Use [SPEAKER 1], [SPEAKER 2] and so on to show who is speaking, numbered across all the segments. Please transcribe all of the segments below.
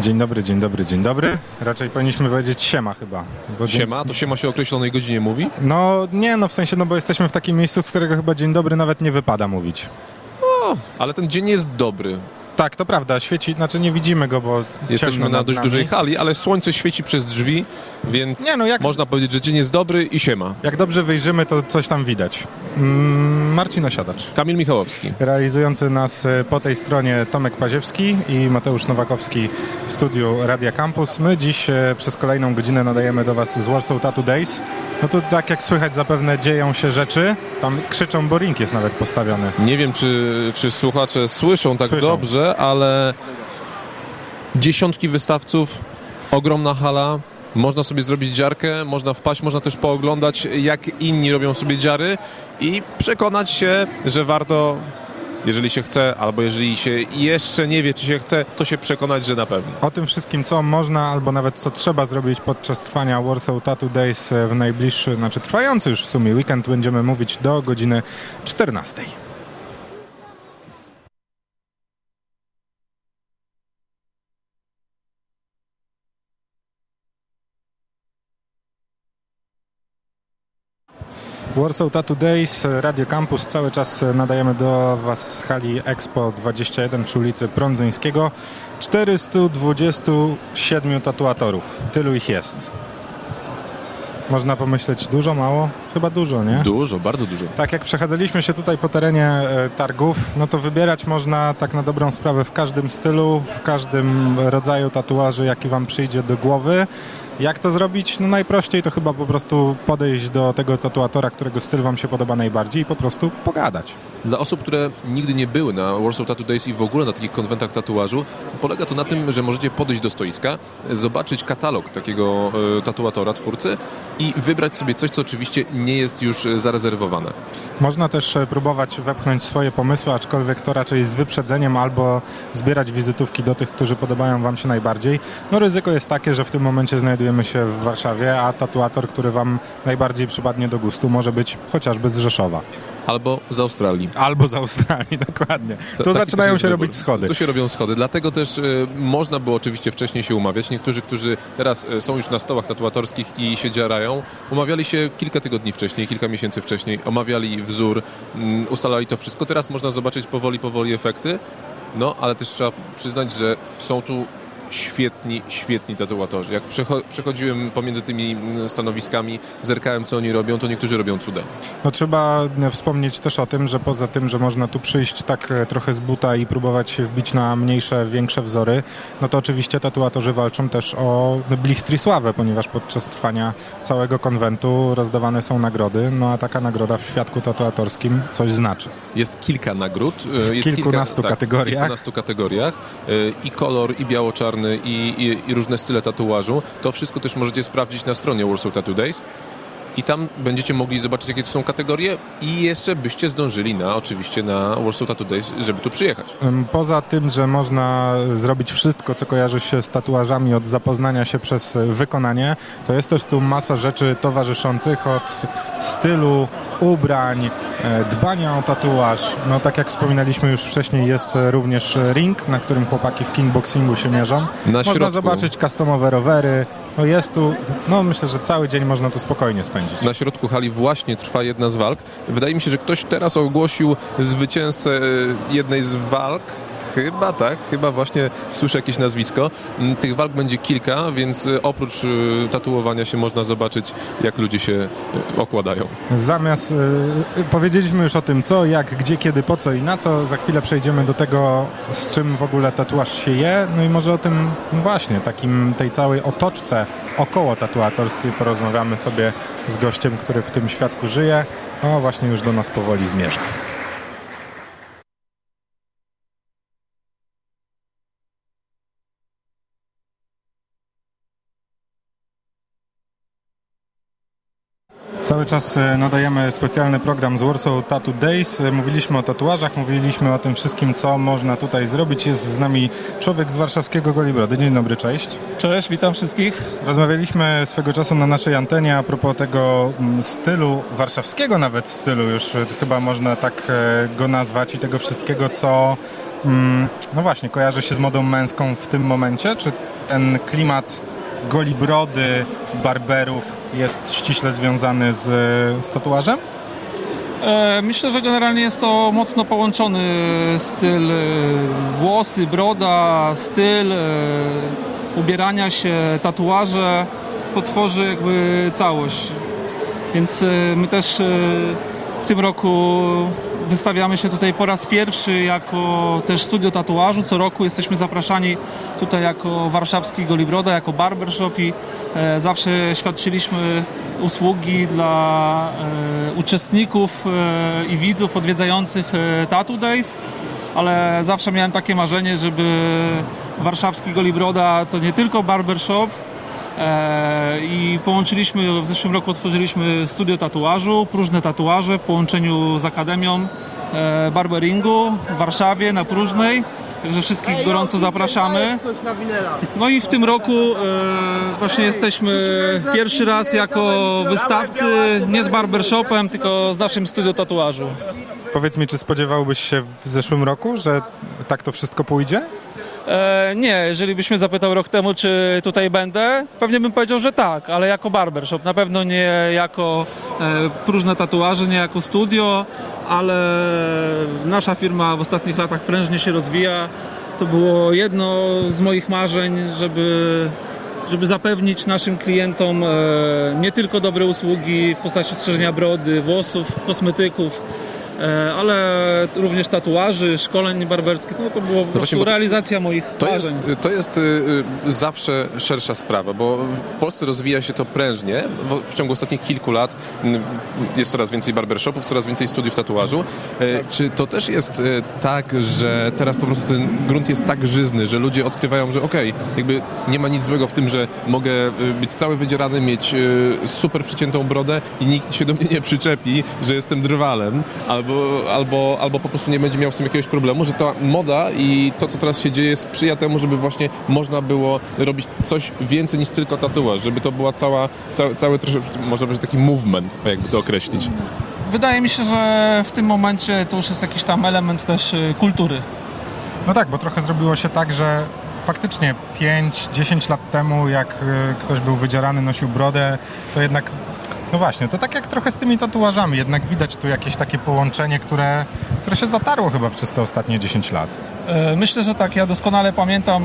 [SPEAKER 1] Dzień dobry, dzień dobry, dzień dobry. Raczej powinniśmy powiedzieć siema chyba.
[SPEAKER 2] Bo siema? To siema się o określonej godzinie mówi?
[SPEAKER 1] No nie, no w sensie, no bo jesteśmy w takim miejscu, z którego chyba dzień dobry nawet nie wypada mówić.
[SPEAKER 2] O, ale ten dzień jest dobry.
[SPEAKER 1] Tak, to prawda, świeci, znaczy nie widzimy go, bo
[SPEAKER 2] Jesteśmy na dość
[SPEAKER 1] nami.
[SPEAKER 2] dużej hali, ale słońce świeci przez drzwi, więc nie, no jak... można powiedzieć, że dzień jest dobry i siema.
[SPEAKER 1] Jak dobrze wyjrzymy, to coś tam widać. Mm, Marcin Osiadacz.
[SPEAKER 2] Kamil Michałowski.
[SPEAKER 1] Realizujący nas e, po tej stronie Tomek Paziewski i Mateusz Nowakowski w studiu Radia Campus. My dziś e, przez kolejną godzinę nadajemy do Was z Warsaw Tattoo Days. No to tak jak słychać zapewne dzieją się rzeczy. Tam krzyczą, bo ring jest nawet postawiony.
[SPEAKER 2] Nie wiem, czy, czy słuchacze słyszą tak słyszą. dobrze, ale dziesiątki wystawców, ogromna hala, można sobie zrobić dziarkę, można wpaść, można też pooglądać, jak inni robią sobie dziary i przekonać się, że warto, jeżeli się chce, albo jeżeli się jeszcze nie wie, czy się chce, to się przekonać, że na pewno.
[SPEAKER 1] O tym wszystkim, co można, albo nawet co trzeba zrobić podczas trwania Warsaw Tattoo Days w najbliższy, znaczy trwający już w sumie weekend, będziemy mówić do godziny 14. Warsaw Tattoo Days, Radio Campus. Cały czas nadajemy do Was z hali Expo 21 przy ulicy Prądzyńskiego. 427 tatuatorów. Tylu ich jest. Można pomyśleć dużo, mało? Chyba dużo, nie?
[SPEAKER 2] Dużo, bardzo dużo.
[SPEAKER 1] Tak jak przechadzaliśmy się tutaj po terenie e, targów, no to wybierać można tak na dobrą sprawę w każdym stylu, w każdym rodzaju tatuaży, jaki Wam przyjdzie do głowy. Jak to zrobić? No najprościej to chyba po prostu podejść do tego tatuatora, którego styl Wam się podoba najbardziej i po prostu pogadać.
[SPEAKER 2] Dla osób, które nigdy nie były na Warsaw Tattoo Days i w ogóle na takich konwentach tatuażu, polega to na tym, że możecie podejść do stoiska, zobaczyć katalog takiego e, tatuatora, twórcy i wybrać sobie coś, co oczywiście nie jest już zarezerwowane.
[SPEAKER 1] Można też e, próbować wepchnąć swoje pomysły, aczkolwiek to raczej z wyprzedzeniem albo zbierać wizytówki do tych, którzy podobają Wam się najbardziej. No ryzyko jest takie, że w tym momencie znajdujemy się w Warszawie, a tatuator, który Wam najbardziej przypadnie do gustu może być chociażby z Rzeszowa.
[SPEAKER 2] Albo z Australii.
[SPEAKER 1] Albo z Australii, dokładnie. To, tu zaczynają się robić schody.
[SPEAKER 2] Tu się robią schody, dlatego też y, można było oczywiście wcześniej się umawiać. Niektórzy, którzy teraz y, są już na stołach tatuatorskich i się dziarają, umawiali się kilka tygodni wcześniej, kilka miesięcy wcześniej, omawiali wzór, y, ustalali to wszystko. Teraz można zobaczyć powoli, powoli efekty. No, ale też trzeba przyznać, że są tu świetni, świetni tatuatorzy. Jak przechodziłem pomiędzy tymi mm, stanowiskami, zerkałem co oni robią, to niektórzy robią cuda.
[SPEAKER 1] No trzeba e, wspomnieć też o tym, że poza tym, że można tu przyjść tak e, trochę z buta i próbować się wbić na mniejsze, większe wzory, no to oczywiście tatuatorzy walczą też o blichtri sławę, ponieważ podczas trwania całego konwentu rozdawane są nagrody, no a taka nagroda w świadku tatuatorskim coś znaczy.
[SPEAKER 2] Jest kilka nagród.
[SPEAKER 1] E, jest w kilkunastu kilka, kategoriach. Tak, w
[SPEAKER 2] kilkunastu kategoriach. I kolor, i biało-czarny, i, i, i, różne style tatuażu. To wszystko też możecie sprawdzić na stronie Warsaw Tattoo Days i tam będziecie mogli zobaczyć, jakie to są kategorie i jeszcze byście zdążyli na oczywiście na Warsaw Tattoo Days, żeby tu przyjechać.
[SPEAKER 1] Poza tym, że można zrobić wszystko, co kojarzy się z tatuażami od zapoznania się przez wykonanie, to jest też tu masa rzeczy towarzyszących od stylu, ubrań, e, dbania o tatuaż. No tak jak wspominaliśmy już wcześniej, jest również ring, na którym chłopaki w kickboxingu się mierzą.
[SPEAKER 2] Na
[SPEAKER 1] można
[SPEAKER 2] środku.
[SPEAKER 1] zobaczyć customowe rowery, no jest tu, no myślę, że cały dzień można tu spokojnie spędzić.
[SPEAKER 2] Na środku hali właśnie trwa jedna z walk. Wydaje mi się, że ktoś teraz ogłosił zwycięzcę e, jednej z walk. Chyba tak, chyba właśnie słyszę jakieś nazwisko. Mm, tych walk będzie kilka, więc e, oprócz e, tatuowania się można zobaczyć, jak ludzie się okładają.
[SPEAKER 1] Zamiast y, powiedzieliśmy już o tym, co, jak, gdzie, kiedy, po co i na co, za chwilę przejdziemy do tego, z czym w ogóle tatuaż się je, no i może o tym no właśnie, takim tej całej otoczce około tatuatorskiej porozmawiamy sobie z gościem, który w tym świadku żyje. O, właśnie już do nas powoli zmierza. Cały czas e, nadajemy specjalny program z Warsaw Tattoo Days. E, mówiliśmy o tatuażach, mówiliśmy o tym wszystkim, co można tutaj zrobić. Jest z nami człowiek z warszawskiego Golibrody. Dzień dobry, cześć.
[SPEAKER 3] Cześć, witam wszystkich.
[SPEAKER 1] Rozmawialiśmy swego czasu na naszej antenie a propos tego mm, stylu, warszawskiego nawet stylu, już chyba można tak e, go nazwać i tego wszystkiego, co Mm, no właśnie, kojarzy się z modą męską w tym momencie? Czy ten klimat golibrody, barberów jest ściśle związany z, z tatuażem?
[SPEAKER 3] E, myślę, że generalnie jest to mocno połączony styl e, włosy, broda, styl e, ubierania się, tatuaże. To tworzy jakby całość. Więc my też w tym roku wystawiamy się tutaj po raz pierwszy jako też studio tatuażu. Co roku jesteśmy zapraszani tutaj jako warszawski Golibroda, jako barbershop i e, zawsze świadczyliśmy usługi dla e, uczestników e, i widzów odwiedzających Tattoo Days, ale zawsze miałem takie marzenie, żeby warszawski Golibroda to nie tylko barbershop, i połączyliśmy, w zeszłym roku otworzyliśmy studio tatuażu, próżne tatuaże w połączeniu z Akademią E, barberingu w Warszawie na Próżnej. Także wszystkich gorąco zapraszamy. No i w tym roku e, właśnie jesteśmy pierwszy raz jako wystawcy nie z barbershopem, tylko z naszym studio tatuażu.
[SPEAKER 1] Powiedz mi, czy spodziewałbyś się w zeszłym roku, że tak to wszystko pójdzie?
[SPEAKER 3] E, nie, jeżeli byś mnie zapytał rok temu, czy tutaj będę, pewnie bym powiedział, że tak, ale jako barbershop. Na pewno nie jako e, próżne tatuaże, nie jako studio, ale nasza firma w ostatnich latach prężnie się rozwija. To było jedno z moich marzeń, żeby żeby zapewnić naszym klientom e, nie tylko dobre usługi w postaci strzeżenia brody, włosów, kosmetyków, ale również tatuaży, szkoleń barberskich, no to było po no prostu realizacja moich
[SPEAKER 2] to
[SPEAKER 3] marzeń.
[SPEAKER 2] Jest, to jest y, y, zawsze szersza sprawa, bo w Polsce rozwija się to prężnie. W, w ciągu ostatnich kilku lat jest coraz więcej barbershopów, coraz więcej studiów tatuażu. Tak. Czy to też jest tak, że teraz po prostu ten grunt jest tak żyzny, że ludzie odkrywają, że okej, okay, jakby nie ma nic złego w tym, że mogę być cały wydzierany, mieć super przyciętą brodę i nikt się do mnie nie przyczepi, że jestem drwalem, albo albo, albo, albo po prostu nie będzie miał z tym jakiegoś problemu, że ta moda i to, co teraz się dzieje, sprzyja temu, żeby właśnie można było robić coś więcej niż tylko tatuaż, żeby to była cała, cały, cały troszeczkę, może być taki movement, jakby to określić.
[SPEAKER 3] Wydaje mi się, że w tym momencie to już jest jakiś tam element też y, kultury.
[SPEAKER 1] No tak, bo trochę zrobiło się tak, że faktycznie 5-10 lat temu, jak y, ktoś był wydzierany, nosił brodę, to jednak no właśnie, to tak jak trochę z tymi tatuażami, jednak widać tu jakieś takie połączenie, które, które się zatarło chyba przez te ostatnie 10 lat.
[SPEAKER 3] E, myślę, że tak. Ja doskonale pamiętam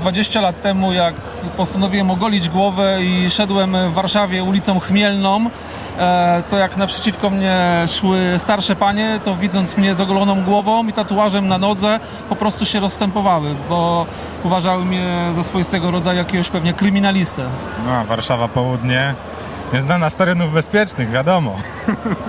[SPEAKER 3] 20 lat temu, jak postanowiłem ogolić głowę i szedłem w Warszawie ulicą Chmielną, e, to jak naprzeciwko mnie szły starsze panie, to widząc mnie z ogoloną głową i tatuażem na nodze, po prostu się rozstępowały, bo uważały mnie za swoistego rodzaju jakiegoś pewnie kryminalistę.
[SPEAKER 1] No, Warszawa Południe, Nieznana z terenów bezpiecznych, wiadomo.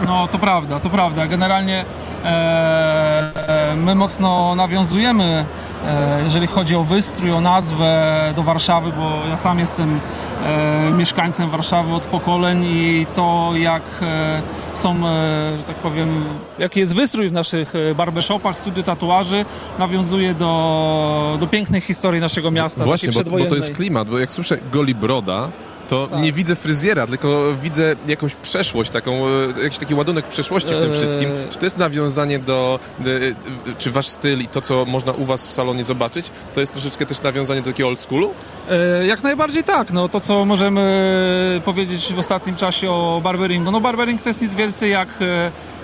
[SPEAKER 3] No to prawda, to prawda. Generalnie e, e, my mocno nawiązujemy, e, jeżeli chodzi o wystrój, o nazwę do Warszawy, bo ja sam jestem e, mieszkańcem Warszawy od pokoleń i to jak e, są, e, że tak powiem, jaki jest wystrój w naszych barbershopach, studiu tatuaży, nawiązuje do, do pięknej historii naszego miasta.
[SPEAKER 2] Właśnie, bo, bo to jest klimat, bo jak słyszę Goli Broda, to tak. nie widzę fryzjera, tylko widzę jakąś przeszłość, taką, e, jakiś taki ładunek przeszłości w tym wszystkim. Eee. Czy to jest nawiązanie do, e, czy wasz styl i to, co można u was w salonie zobaczyć, to jest troszeczkę też nawiązanie do takiego old schoolu?
[SPEAKER 3] E, jak najbardziej tak. No, to, co możemy powiedzieć w ostatnim czasie o barberingu. No barbering to jest nic więcej jak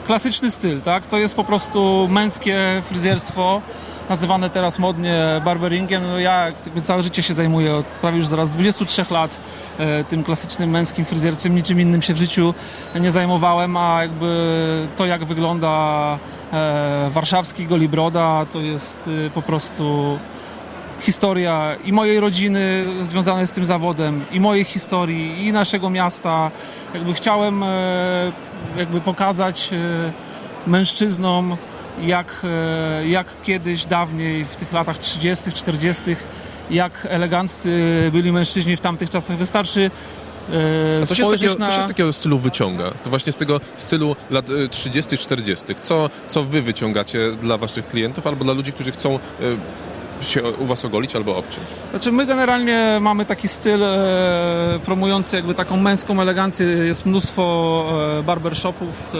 [SPEAKER 3] klasyczny styl, tak? To jest po prostu męskie fryzjerstwo, nazywane teraz modnie barberingiem. No ja całe życie się zajmuję, od prawie już zaraz 23 lat e, tym klasycznym męskim fryzjerstwem. Niczym innym się w życiu nie zajmowałem, a jakby to jak wygląda e, warszawski Golibroda to jest e, po prostu historia i mojej rodziny związanej z tym zawodem, i mojej historii, i naszego miasta. Jakby chciałem jakby pokazać mężczyznom jak, e, jak kiedyś, dawniej, w tych latach 30., 40., jak eleganccy byli mężczyźni w tamtych czasach. Wystarczy
[SPEAKER 2] e, a co się, z takiego, na... co się z takiego stylu wyciąga? To właśnie z tego stylu lat 30., e, 40. Co, co wy wyciągacie dla waszych klientów albo dla ludzi, którzy chcą się u Was ogolić albo obciąć?
[SPEAKER 3] Znaczy my generalnie mamy taki styl e, promujący jakby taką męską elegancję. Jest mnóstwo e, barbershopów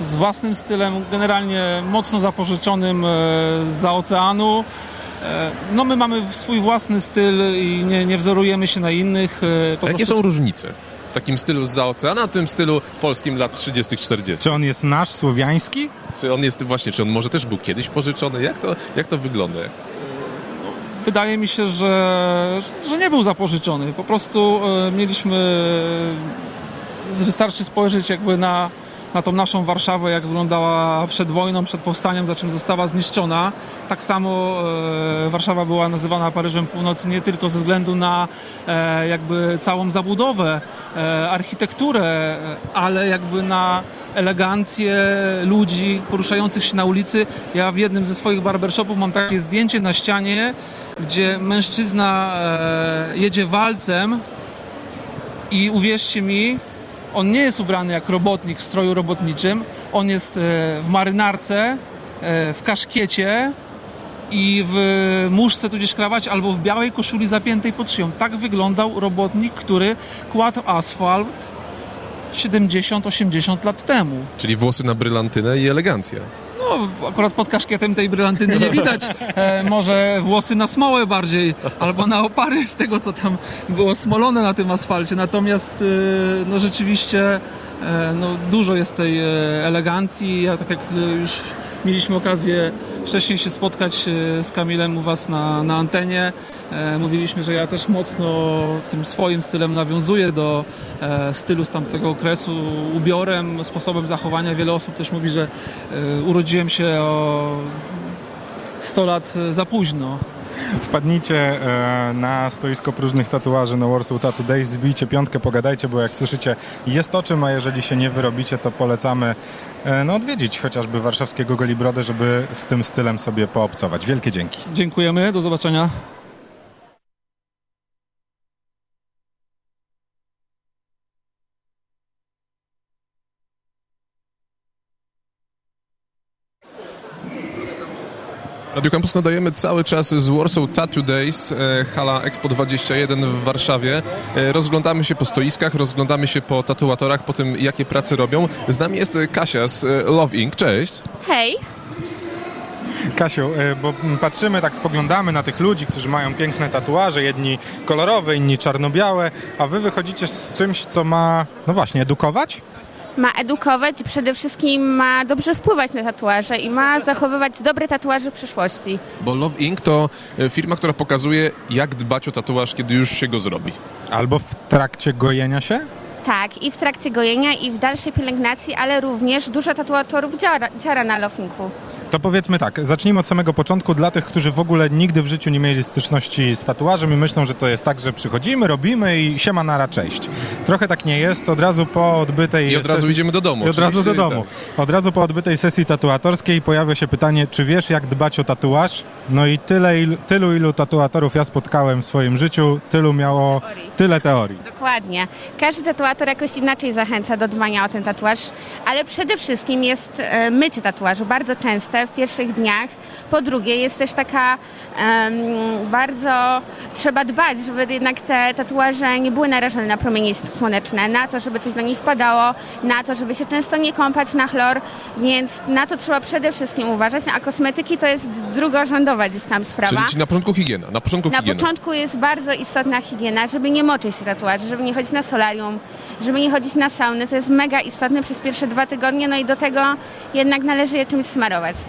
[SPEAKER 3] e, z własnym stylem, generalnie mocno zapożyczonym e, za oceanu. E, no my mamy swój własny styl i nie, nie wzorujemy się na innych. e,
[SPEAKER 2] jakie
[SPEAKER 3] prostu-
[SPEAKER 2] są różnice w takim stylu z oceanu, a tym stylu polskim lat 30-40?
[SPEAKER 1] Czy on jest nasz, słowiański?
[SPEAKER 2] Czy on jest właśnie, czy on może też był kiedyś pożyczony? Jak to, jak to wygląda?
[SPEAKER 3] Wydaje mi się, że, że nie był zapożyczony. Po prostu e, mieliśmy. Wystarczy spojrzeć jakby na, na tą naszą Warszawę, jak wyglądała przed wojną, przed powstaniem, za czym została zniszczona. Tak samo e, Warszawa była nazywana Paryżem Północy nie tylko ze względu na e, jakby całą zabudowę, e, architekturę, e, ale jakby na elegancję ludzi poruszających się na ulicy. Ja w jednym ze swoich barbershopów mam takie zdjęcie na ścianie, gdzie mężczyzna e, jedzie walcem i uwierzcie mi, on nie jest ubrany jak robotnik w stroju robotniczym, on jest e, w marynarce, e, w kaszkiecie i w muszce tudzież krawacie albo w białej koszuli zapiętej pod szyją. Tak wyglądał robotnik, który kładł asfalt 70-80 lat temu.
[SPEAKER 2] Czyli włosy na brylantynę i elegancja.
[SPEAKER 3] No, akurat pod kaszkietem tej brylantyny nie widać. E, może włosy na smołę bardziej, albo na opary z tego, co tam było smolone na tym asfalcie. Natomiast e, no, rzeczywiście e, no, dużo jest tej e, elegancji. Ja tak jak e, już mieliśmy okazję wcześniej się spotkać e, z Kamilem u Was na, na antenie, e, mówiliśmy, że ja też mocno tym swoim stylem nawiązuję do e, stylu z tamtego okresu, ubiorem, sposobem zachowania. Wiele osób też mówi, że urodziłem się o 100 lat za późno.
[SPEAKER 1] Wpadnijcie e, na stoisko próżnych tatuaży na Warsaw Tattoo Days, zbijcie piątkę, pogadajcie, bo jak słyszycie jest o czym, a jeżeli się nie wyrobicie, to polecamy e, no, odwiedzić chociażby warszawskiego Golibrodę, żeby z tym stylem sobie poobcować. Wielkie dzięki.
[SPEAKER 3] Dziękujemy, do zobaczenia.
[SPEAKER 2] Radio Campus nadajemy cały czas z Warsaw Tattoo Days, e, hala Expo 21 w Warszawie. E, Rozglądamy się po stoiskach, rozglądamy się po tatuatorach, po tym jakie prace robią. Z nami jest e, Kasia z Love Inc. Cześć.
[SPEAKER 4] Hej,
[SPEAKER 1] Kasiu, bo patrzymy, tak spoglądamy na tych ludzi, którzy mają piękne tatuaże, jedni kolorowe, inni czarno-białe, a wy wychodzicie z czymś, co ma, no właśnie, edukować?
[SPEAKER 4] Ma edukować i przede wszystkim ma dobrze wpływać na tatuaże i ma zachowywać dobre tatuaże w przyszłości.
[SPEAKER 2] Bo Love Inc. to e, firma, która pokazuje jak dbać o tatuaż, kiedy już się go zrobi.
[SPEAKER 1] Albo w trakcie gojenia się?
[SPEAKER 4] Tak, i w trakcie gojenia, i w dalszej pielęgnacji, ale również dużo tatuatorów dziara, dziara na lofinku.
[SPEAKER 1] To powiedzmy tak, zacznijmy od samego początku dla tych, którzy w ogóle nigdy w życiu nie mieli styczności z tatuażem i myślą, że to jest tak, że przychodzimy, robimy i siema nara, cześć. Trochę tak nie jest, od razu po odbytej
[SPEAKER 2] I od razu
[SPEAKER 1] sesji...
[SPEAKER 2] idziemy do domu.
[SPEAKER 1] I od razu do domu.
[SPEAKER 2] tak.
[SPEAKER 1] Od razu po odbytej sesji tatuatorskiej pojawia się pytanie, czy wiesz jak dbać o tatuaż? No i tyle, ilu, tylu ilu tatuatorów ja spotkałem w swoim życiu, tylu miało
[SPEAKER 4] Teorii.
[SPEAKER 1] tyle teorii.
[SPEAKER 4] Dokładnie. Każdy tatuator jakoś inaczej zachęca do dbania o ten tatuaż, ale przede wszystkim jest e, mycie tatuażu bardzo częste w pierwszych dniach. Po drugie jest też taka em, bardzo trzeba dbać, żeby jednak te tatuaże nie były narażone na promienie słoneczne, na to, żeby coś do nich padało, na to, żeby się często nie kąpać na chlor, więc na to trzeba przede wszystkim uważać, a kosmetyki to jest drugorzędowa gdzieś tam sprawa.
[SPEAKER 2] Czyli, czyli na początku higiena. Na początku
[SPEAKER 4] Na
[SPEAKER 2] higiena.
[SPEAKER 4] początku jest bardzo istotna higiena, żeby nie moczyć się tatuaży, żeby nie chodzić na solarium, żeby nie chodzić na sauny. To jest mega istotne przez pierwsze dwa tygodnie, no i do tego jednak należy je czymś smarować.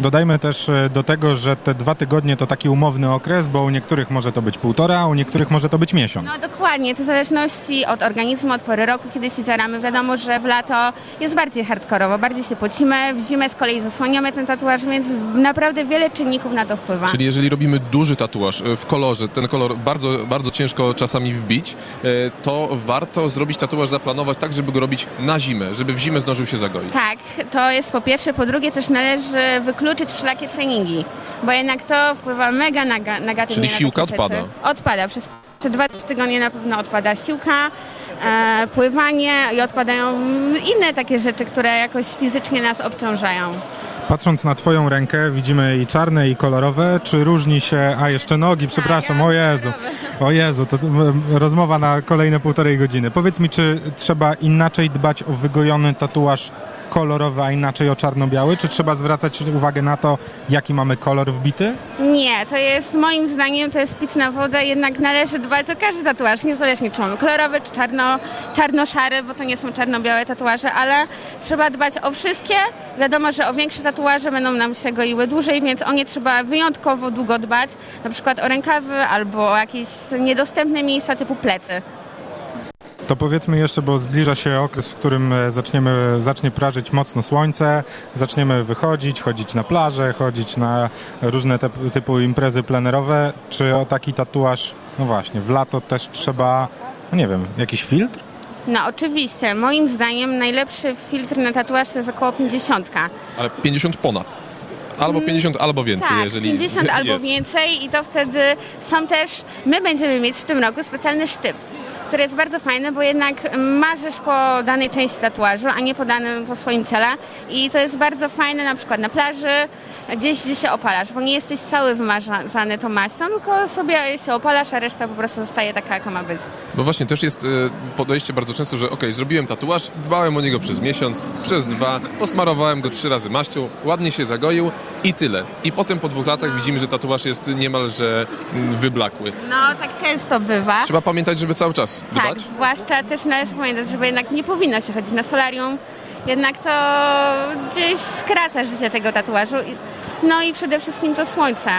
[SPEAKER 1] Dodajmy też e, do tego, że te dwa tygodnie to taki umowny okres, bo u niektórych może to być półtora, a u niektórych może to być miesiąc.
[SPEAKER 4] No dokładnie, to w zależności od organizmu, od pory roku, kiedy się zaramy. Wiadomo, że w lato jest bardziej hardkorowo, bardziej się pocimy, w zimę z kolei zasłaniamy ten tatuaż, więc naprawdę wiele czynników na to wpływa.
[SPEAKER 2] Czyli jeżeli robimy duży tatuaż e, w kolorze, ten kolor bardzo, bardzo ciężko czasami wbić, e, to warto zrobić tatuaż, zaplanować tak, żeby go robić na zimę, żeby w zimę zdążył się zagoić.
[SPEAKER 4] Tak, to jest po pierwsze. Po drugie też należy wykluczyć wszelakie treningi, bo jednak to wpływa mega naga- negatywnie
[SPEAKER 2] Czyli
[SPEAKER 4] na
[SPEAKER 2] siłka
[SPEAKER 4] takie rzeczy.
[SPEAKER 2] odpada.
[SPEAKER 4] Odpada. Przez te 2-3 tygodnie na pewno odpada siłka, e, pływanie i odpadają inne takie rzeczy, które jakoś fizycznie nas obciążają.
[SPEAKER 1] Patrząc na twoją rękę, widzimy i czarne, i kolorowe. Czy różni się... A, jeszcze nogi, przepraszam, o Jezu. O Jezu, to, rozmowa na kolejne półtorej godziny. Powiedz mi, czy trzeba inaczej dbać o wygojony tatuaż kolorowy, a inaczej o czarno-biały? Czy trzeba zwracać uwagę na to, jaki mamy kolor wbity?
[SPEAKER 4] Nie, to jest moim zdaniem to jest pic na wodę, jednak należy dbać o każdy tatuaż, niezależnie czy mamy kolorowy, czy czarno, czarno-szary, bo to nie są czarno-białe tatuaże, ale trzeba dbać o wszystkie. Wiadomo, że o większe tatuaże będą nam się goiły dłużej, więc o nie trzeba wyjątkowo długo dbać, na przykład o rękawy albo o jakieś niedostępne miejsca typu plecy.
[SPEAKER 1] To powiedzmy jeszcze, bo zbliża się okres, w którym e, zaczniemy, zacznie prażyć mocno słońce, zaczniemy wychodzić, chodzić na plażę, chodzić na różne te, typu imprezy plenerowe. Czy o taki tatuaż, no właśnie, w lato też trzeba, no nie wiem, jakiś filtr?
[SPEAKER 4] No oczywiście, moim zdaniem najlepszy filtr na tatuaż to jest około 50.
[SPEAKER 2] Ale 50 ponad. Albo 50, albo więcej,
[SPEAKER 4] tak,
[SPEAKER 2] jeżeli
[SPEAKER 4] 50 albo
[SPEAKER 2] jest.
[SPEAKER 4] więcej i to wtedy są też, my będziemy mieć w tym roku specjalny sztyft, który jest bardzo fajny, bo jednak marzysz po danej części tatuażu, a nie po danym, po swoim ciele i to jest bardzo fajne na przykład na plaży, gdzieś, gdzie się opalasz, bo nie jesteś cały wymazany tą maścią, tylko sobie się opalasz, a reszta po prostu zostaje taka, jaka ma być.
[SPEAKER 2] Bo właśnie też jest e, podejście bardzo często, że ok, zrobiłem tatuaż, dbałem o niego przez miesiąc, przez dwa, posmarowałem go trzy razy maścią, ładnie się zagoił i tyle. I potem po dwóch latach widzimy, że tatuaż jest niemalże mm, wyblakły.
[SPEAKER 4] No, tak często bywa.
[SPEAKER 2] Trzeba pamiętać, żeby cały czas
[SPEAKER 4] Tak,
[SPEAKER 2] dbać.
[SPEAKER 4] zwłaszcza też należy pamiętać, żeby jednak nie powinno się chodzić na solarium. Jednak to gdzieś skraca życie tego tatuażu. No i przede wszystkim to słońce.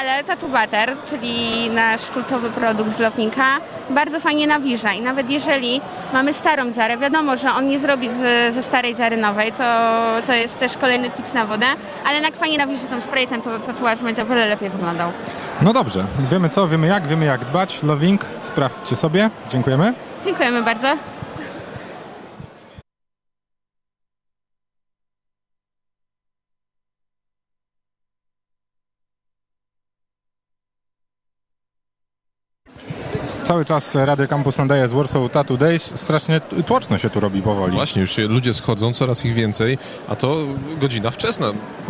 [SPEAKER 4] Ale Tattoo Butter, czyli nasz kultowy produkt z Lofinka, bardzo fajnie nawilża i nawet jeżeli mamy starą dziarę, wiadomo, że on nie zrobi z, ze starej dziary nowej, to, to jest też kolejny pic na wodę, ale jednak fajnie nawilży tą spray, ten tatuaż będzie o wiele lepiej wyglądał.
[SPEAKER 1] No dobrze, wiemy co, wiemy jak, wiemy jak dbać. Loving, sprawdźcie sobie. Dziękujemy.
[SPEAKER 4] Dziękujemy bardzo.
[SPEAKER 1] Cały czas Radio Campus nadaje z Warsaw Tattoo Days. Strasznie tłoczno się tu robi powoli.
[SPEAKER 2] Właśnie, już się ludzie schodzą, coraz ich więcej, a to godzina wczesna.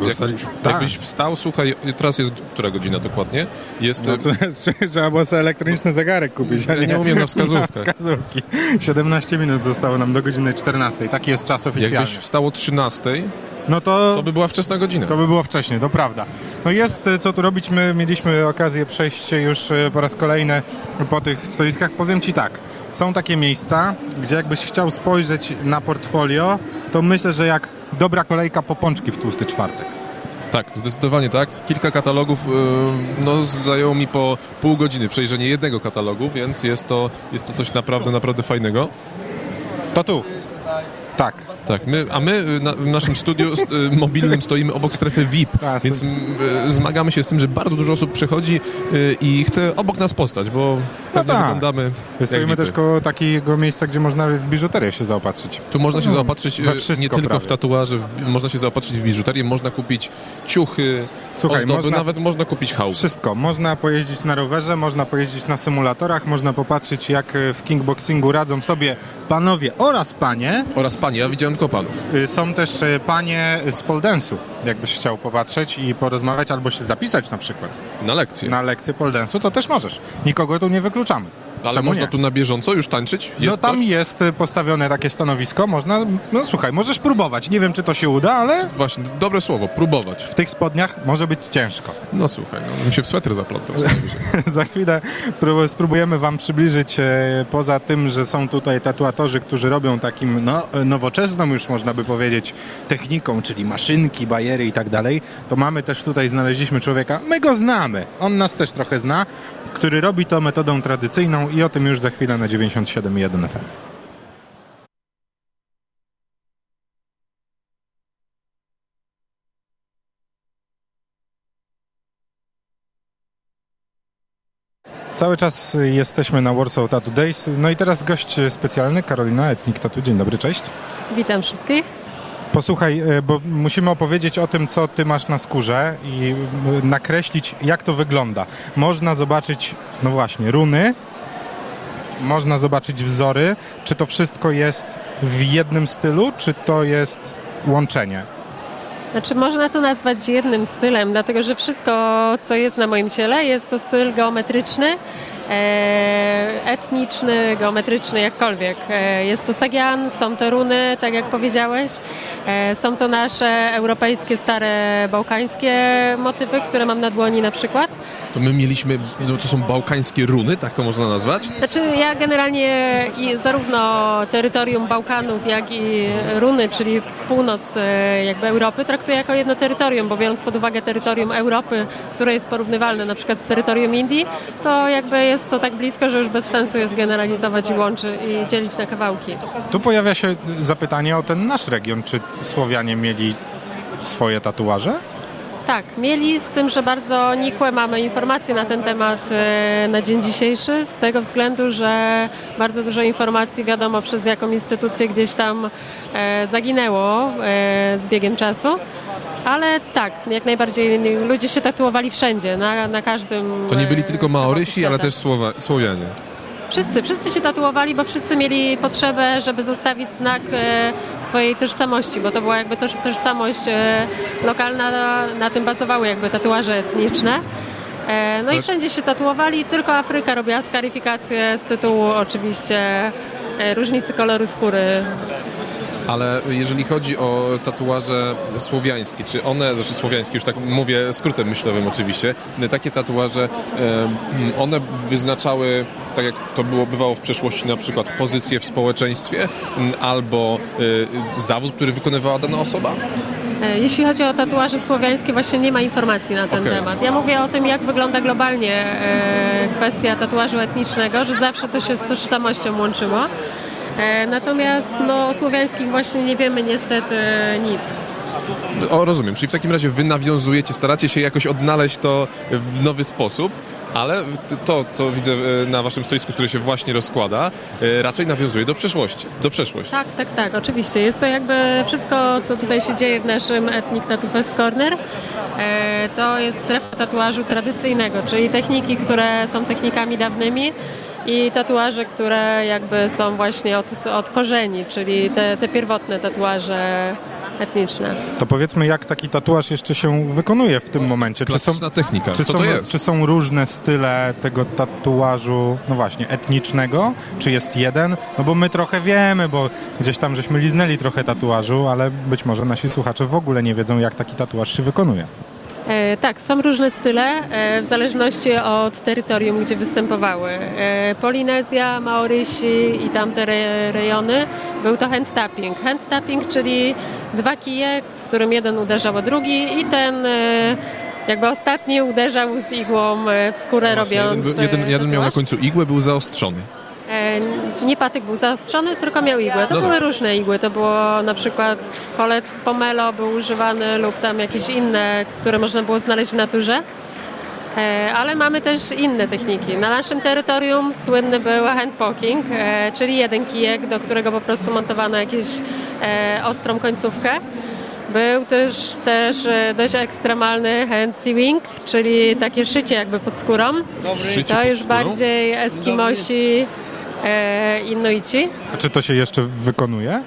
[SPEAKER 2] Jak,
[SPEAKER 1] tak.
[SPEAKER 2] jakbyś wstał, słuchaj, teraz jest, która godzina dokładnie? Jest,
[SPEAKER 1] No to trzeba było sobie elektroniczny zegarek kupić, a
[SPEAKER 2] Ja
[SPEAKER 1] nie,
[SPEAKER 2] nie umiem na wskazówkach.
[SPEAKER 1] Na wskazówki. 17 minut zostało nam do godziny 14. Taki jest czas oficjalny.
[SPEAKER 2] jakbyś wstał o 13,
[SPEAKER 1] No to,
[SPEAKER 2] to by była wczesna godzina.
[SPEAKER 1] to by było wcześniej, to prawda. No jest e, co tu robić. My mieliśmy okazję przejść się już e, po raz kolejny po tych stoiskach. Powiem Ci tak, są takie miejsca, gdzie jakbyś chciał spojrzeć na portfolio, to myślę, że jak dobra kolejka po pączki w tłusty czwartek.
[SPEAKER 2] Tak, zdecydowanie tak. Kilka katalogów yy, no, zajęło mi po pół godziny przejrzenie jednego katalogu, więc jest to, jest to coś naprawdę, naprawdę fajnego.
[SPEAKER 1] To tu. Tak.
[SPEAKER 2] Tak, my, a my y, na, w naszym studiu st, y, mobilnym stoimy obok strefy VIP, więc y, zmagamy się z tym, że bardzo dużo osób przychodzi i chce obok nas postać, bo pewnie
[SPEAKER 1] tak.
[SPEAKER 2] wyglądamy
[SPEAKER 1] Stoimy też koło takiego miejsca, gdzie można w biżuterię się zaopatrzyć.
[SPEAKER 2] Tu można się zaopatrzyć y,
[SPEAKER 1] wszystko
[SPEAKER 2] nie tylko
[SPEAKER 1] prawie.
[SPEAKER 2] w tatuaże, w, można się zaopatrzyć w biżuterię, można kupić ciuchy,
[SPEAKER 1] Słuchaj,
[SPEAKER 2] ozdoby,
[SPEAKER 1] można-
[SPEAKER 2] nawet można kupić chałupy.
[SPEAKER 1] Wszystko. Można pojeździć na rowerze, można pojeździć na symulatorach, można popatrzeć jak w kickboxingu radzą sobie panowie oraz panie.
[SPEAKER 2] Oraz panie, ja widziałem tylko panów.
[SPEAKER 1] Y, Są też e, panie z pole dance'u, jakbyś chciał popatrzeć i porozmawiać albo się zapisać na przykład
[SPEAKER 2] Na lekcję.
[SPEAKER 1] na lekcję pole dance'u, to też możesz. Nikogo tu nie wykluczamy.
[SPEAKER 2] Ale
[SPEAKER 1] Czemu
[SPEAKER 2] można
[SPEAKER 1] nie?
[SPEAKER 2] tu na bieżąco już tańczyć? Jest
[SPEAKER 1] no tam
[SPEAKER 2] coś?
[SPEAKER 1] jest e, postawione takie stanowisko, można, no słuchaj, możesz próbować. Nie wiem, czy to się uda, ale
[SPEAKER 2] Właśnie, dobre słowo, próbować.
[SPEAKER 1] w tych spodniach może być ciężko.
[SPEAKER 2] No słuchaj, no, bym się w swetr zaplątał.
[SPEAKER 1] Za chwilę prób- spróbujemy Wam przybliżyć, e, poza tym, że są tutaj tatuatorzy, którzy robią takim no, e, nowoczesną, już można by powiedzieć, techniką, czyli maszynki, bajery i tak dalej, to mamy też tutaj, znaleźliśmy człowieka, my go znamy, on nas też trochę zna, który robi to metodą tradycyjną i o tym już za chwilę na 97.1 FM. Cały czas jesteśmy na Warsaw Tattoo Days. No i teraz gość specjalny, Karolina Etnik Tattoo. Dzień dobry, cześć.
[SPEAKER 5] Witam wszystkich.
[SPEAKER 1] Posłuchaj, e, bo musimy opowiedzieć o tym, co ty masz na skórze i nakreślić, jak to wygląda. Można zobaczyć, no właśnie, runy, można zobaczyć wzory. Czy to wszystko jest w jednym stylu, czy to jest łączenie?
[SPEAKER 5] Znaczy można to nazwać jednym stylem, dlatego że wszystko, co jest na moim ciele, jest to styl geometryczny, e, etniczny, geometryczny, jakkolwiek. E, jest to sagian, są to runy, tak jak powiedziałeś. E, są to nasze europejskie, stare, bałkańskie motywy, które mam na dłoni na przykład.
[SPEAKER 2] To my mieliśmy, no to są bałkańskie runy, tak to można nazwać?
[SPEAKER 5] Znaczy ja generalnie i zarówno terytorium Bałkanów, jak i runy, czyli północ e, jakby Europy traktuję jako jedno terytorium, bo biorąc pod uwagę terytorium Europy, które jest porównywalne na przykład z terytorium Indii, to jakby jest to tak blisko, że już bez sensu jest generalizować i łączyć i dzielić na kawałki.
[SPEAKER 1] Tu pojawia się zapytanie o ten nasz region. Czy Słowianie mieli swoje tatuaże?
[SPEAKER 5] Tak, mieli z tym, że bardzo nikłe mamy informacje na ten temat e, na dzień dzisiejszy, z tego względu, że bardzo dużo informacji wiadomo przez jaką instytucję gdzieś tam e, zaginęło e, z biegiem czasu. Ale tak, jak najbardziej ludzie się tatuowali wszędzie, na, na każdym.
[SPEAKER 2] To nie byli tylko Maorysi, ale też Słowa, Słowianie.
[SPEAKER 5] Wszyscy, wszyscy się tatuowali, bo wszyscy mieli potrzebę, żeby zostawić znak e, swojej tożsamości, bo to była jakby toż, tożsamość e, lokalna, na, tym bazowały jakby tatuaże etniczne. E, no i
[SPEAKER 2] Tak.
[SPEAKER 5] wszędzie się tatuowali, tylko Afryka robiła skaryfikację z tytułu oczywiście różnicy koloru skóry.
[SPEAKER 2] Ale jeżeli chodzi o tatuaże słowiańskie, czy one, znaczy słowiańskie, już tak mówię skrótem myślowym oczywiście, takie tatuaże, one wyznaczały, tak jak to było, bywało w przeszłości, na przykład pozycję w społeczeństwie albo y, zawód, który wykonywała dana osoba?
[SPEAKER 5] E, Jeśli chodzi o tatuaże słowiańskie, właśnie nie ma informacji na ten
[SPEAKER 2] Okej.
[SPEAKER 5] temat. Ja mówię o tym, jak wygląda globalnie e, kwestia tatuażu etnicznego, że zawsze to się z tożsamością łączyło. E, natomiast no, o słowiańskich właśnie nie wiemy niestety nic.
[SPEAKER 2] O, rozumiem, czyli w takim razie wy nawiązujecie, staracie się jakoś odnaleźć to w nowy sposób, ale to, co widzę e, na waszym stoisku, które się właśnie rozkłada, e, raczej nawiązuje do przeszłości, do przeszłości.
[SPEAKER 5] Tak, tak, tak, oczywiście. Jest to jakby wszystko, co tutaj się dzieje w naszym Ethnic Tattoo Fest Corner. To jest strefa tatuażu tradycyjnego, czyli techniki, które są technikami dawnymi i tatuaże, które jakby są właśnie od, od korzeni, czyli te, te pierwotne tatuaże etniczne.
[SPEAKER 1] To powiedzmy, jak taki tatuaż jeszcze się wykonuje w tym momencie? Czy są,
[SPEAKER 2] technika,
[SPEAKER 1] czy są,
[SPEAKER 2] to jest?
[SPEAKER 1] czy są różne style tego tatuażu, no właśnie, etnicznego? Czy jest jeden? No bo my trochę wiemy, bo gdzieś tam żeśmy liznęli trochę tatuażu, ale być może nasi słuchacze w ogóle nie wiedzą, jak taki tatuaż się wykonuje.
[SPEAKER 5] E, tak, są różne style e, w zależności od terytorium, gdzie występowały. E, Polinezja, Maorysi i tamte re, rejony był to hand tapping. Hand tapping, czyli dwa kije, w którym jeden uderzał o drugi i ten jakby ostatni uderzał z igłą w skórę
[SPEAKER 2] jeden,
[SPEAKER 5] robiąc
[SPEAKER 2] jeden,
[SPEAKER 5] e,
[SPEAKER 2] jeden miał na końcu igłę, był zaostrzony.
[SPEAKER 5] E, Nie patyk był zaostrzony, tylko miał igłę. To
[SPEAKER 2] No
[SPEAKER 5] były
[SPEAKER 2] tak.
[SPEAKER 5] różne igły. To było na przykład kolec z pomelo był używany lub tam jakieś inne, które można było znaleźć w naturze. E, Ale mamy też inne techniki. Na naszym terytorium słynny był hand poking, e, czyli jeden kijek, do którego po prostu montowano jakąś ostrą końcówkę. Był też, też dość ekstremalny hand sewing, czyli takie szycie jakby pod skórą.
[SPEAKER 2] Szycie
[SPEAKER 5] To już bardziej Eskimosi, e, Inuici.
[SPEAKER 1] A czy to się jeszcze wykonuje?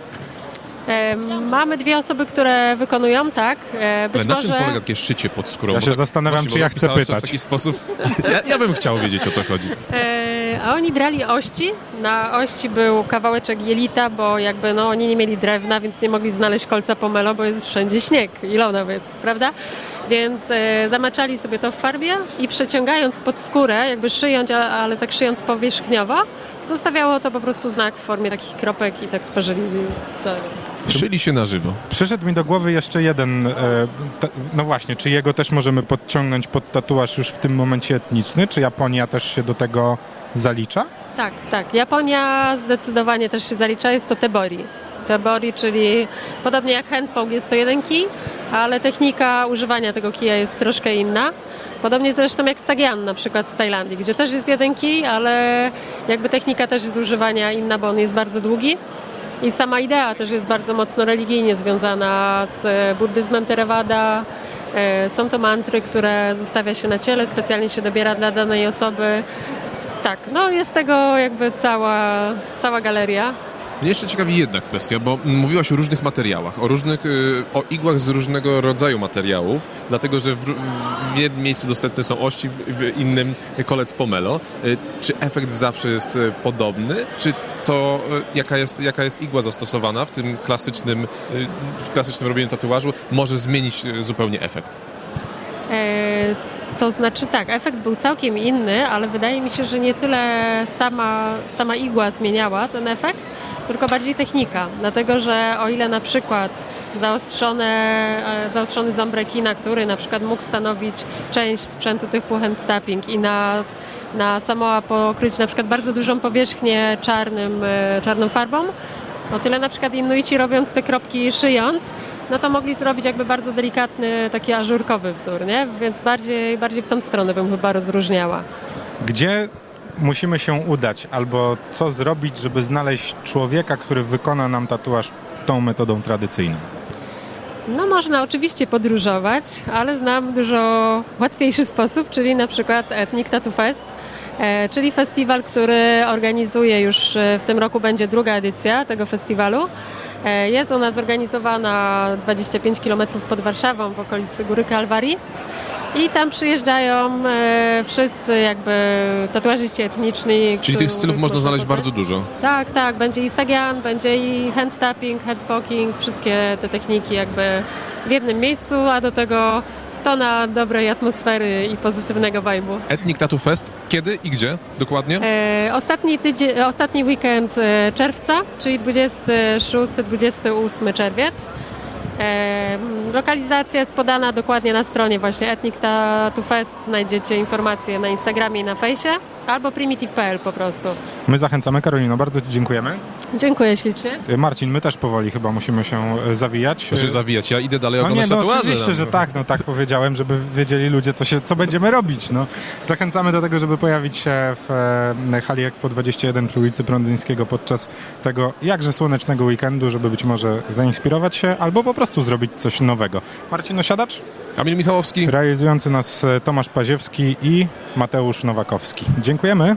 [SPEAKER 5] E, mamy dwie osoby, które wykonują, tak. E, być
[SPEAKER 2] Ale na czym
[SPEAKER 5] może...
[SPEAKER 2] polega takie szycie pod skórą?
[SPEAKER 1] Ja
[SPEAKER 2] Bo
[SPEAKER 1] się
[SPEAKER 2] tak,
[SPEAKER 1] zastanawiam,
[SPEAKER 2] właśnie,
[SPEAKER 1] czy
[SPEAKER 2] bo
[SPEAKER 1] ja chcę
[SPEAKER 2] to
[SPEAKER 1] pytać.
[SPEAKER 2] w taki sposób. Ja, ja bym chciał wiedzieć, o co chodzi.
[SPEAKER 5] E, a oni brali ości. Na ości był kawałeczek jelita, bo jakby no, oni nie mieli drewna, więc nie mogli znaleźć kolca pomelo, bo jest wszędzie śnieg i lodowiec, prawda? Więc e, zamaczali sobie to w farbie i przeciągając pod skórę, jakby szyjąc, ale, ale tak szyjąc powierzchniowo, zostawiało to po prostu znak w formie takich kropek i tak tworzyli wzory.
[SPEAKER 2] Szyli się na żywo.
[SPEAKER 1] Przyszedł mi do głowy jeszcze jeden, e, ta, no właśnie, czy jego też możemy podciągnąć pod tatuaż już w tym momencie etniczny? Czy Japonia też się do tego zalicza?
[SPEAKER 5] Tak, tak. Japonia zdecydowanie też się zalicza. Jest to tebori. Tebori, czyli podobnie jak handpoke jest to jeden kij, ale technika używania tego kija jest troszkę inna. Podobnie zresztą jak sagian na przykład z Tajlandii, gdzie też jest jeden kij, ale jakby technika też jest używania inna, bo on jest bardzo długi. I sama idea też jest bardzo mocno religijnie związana z e, buddyzmem Theravada. E, Są to mantry, które zostawia się na ciele, specjalnie się dobiera dla danej osoby. Tak, no jest tego jakby cała, cała galeria.
[SPEAKER 2] Mnie jeszcze ciekawi jedna kwestia, bo mówiłaś o różnych materiałach, o różnych, y, o igłach z różnego rodzaju materiałów, dlatego że w, w jednym miejscu dostępne są ości, w, innym kolec pomelo. Y, Czy efekt zawsze jest y, podobny, czy to jaka jest, jaka jest igła zastosowana w tym klasycznym, w klasycznym robieniu tatuażu może zmienić zupełnie efekt?
[SPEAKER 5] E, To znaczy tak, efekt był całkiem inny, ale wydaje mi się, że nie tyle sama, sama igła zmieniała ten efekt, tylko bardziej technika. Dlatego, że o ile na przykład e, zaostrzony ząb rekina, który na przykład mógł stanowić część sprzętu typu hand tapping i na, na Samoa pokryć na przykład bardzo dużą powierzchnię czarnym, e, czarną farbą, o tyle na przykład Inuici robiąc te kropki szyjąc, no to mogli zrobić jakby bardzo delikatny, taki ażurkowy wzór, nie? Więc bardziej, bardziej w tą stronę bym chyba rozróżniała.
[SPEAKER 1] Gdzie musimy się udać albo co zrobić, żeby znaleźć człowieka, który wykona nam tatuaż tą metodą tradycyjną?
[SPEAKER 5] No można oczywiście podróżować, ale znam dużo łatwiejszy sposób, czyli na przykład Ethnic Tattoo Fest, e, czyli festiwal, który organizuje już e, w tym roku będzie druga edycja tego festiwalu. E, Jest ona zorganizowana 25 km pod Warszawą w okolicy Góry Kalwarii. I tam przyjeżdżają e, wszyscy jakby tatuażyści etniczni.
[SPEAKER 2] Czyli tych stylów można znaleźć bardzo dużo.
[SPEAKER 5] Tak, tak, będzie i sagian, będzie i hand tapping, hand poking, wszystkie te techniki jakby w jednym miejscu, a do tego tona dobrej atmosfery i pozytywnego vibe'u.
[SPEAKER 2] Ethnic Tattoo Fest. Kiedy i gdzie dokładnie?
[SPEAKER 5] E, ostatni, tydzień, ostatni weekend e, czerwca, czyli 26-28 czerwiec. E, lokalizacja jest podana dokładnie na stronie właśnie Ethnic Tattoo Fest. Znajdziecie informacje na Instagramie i na fejsie albo primitive.pl po prostu.
[SPEAKER 1] My zachęcamy, Karolino, bardzo Ci dziękujemy.
[SPEAKER 5] Dziękuję ślicznie.
[SPEAKER 1] Y, Marcin, my też powoli chyba musimy się y, zawijać.
[SPEAKER 2] Proszę zawijać, ja idę dalej
[SPEAKER 1] No nie,
[SPEAKER 2] oglądać
[SPEAKER 1] no
[SPEAKER 2] tatuaże.
[SPEAKER 1] oczywiście, że tak, no tak powiedziałem, żeby wiedzieli ludzie, co, się, co będziemy robić. No. Zachęcamy do tego, żeby pojawić się w e, hali Expo 21 przy ulicy Prądzyńskiego podczas tego jakże słonecznego weekendu, żeby być może zainspirować się albo po prostu zrobić coś nowego. Marcin Osiadacz,
[SPEAKER 2] Kamil Michałowski.
[SPEAKER 1] realizujący nas e, Tomasz Paziewski i Mateusz Nowakowski. Dziękujemy.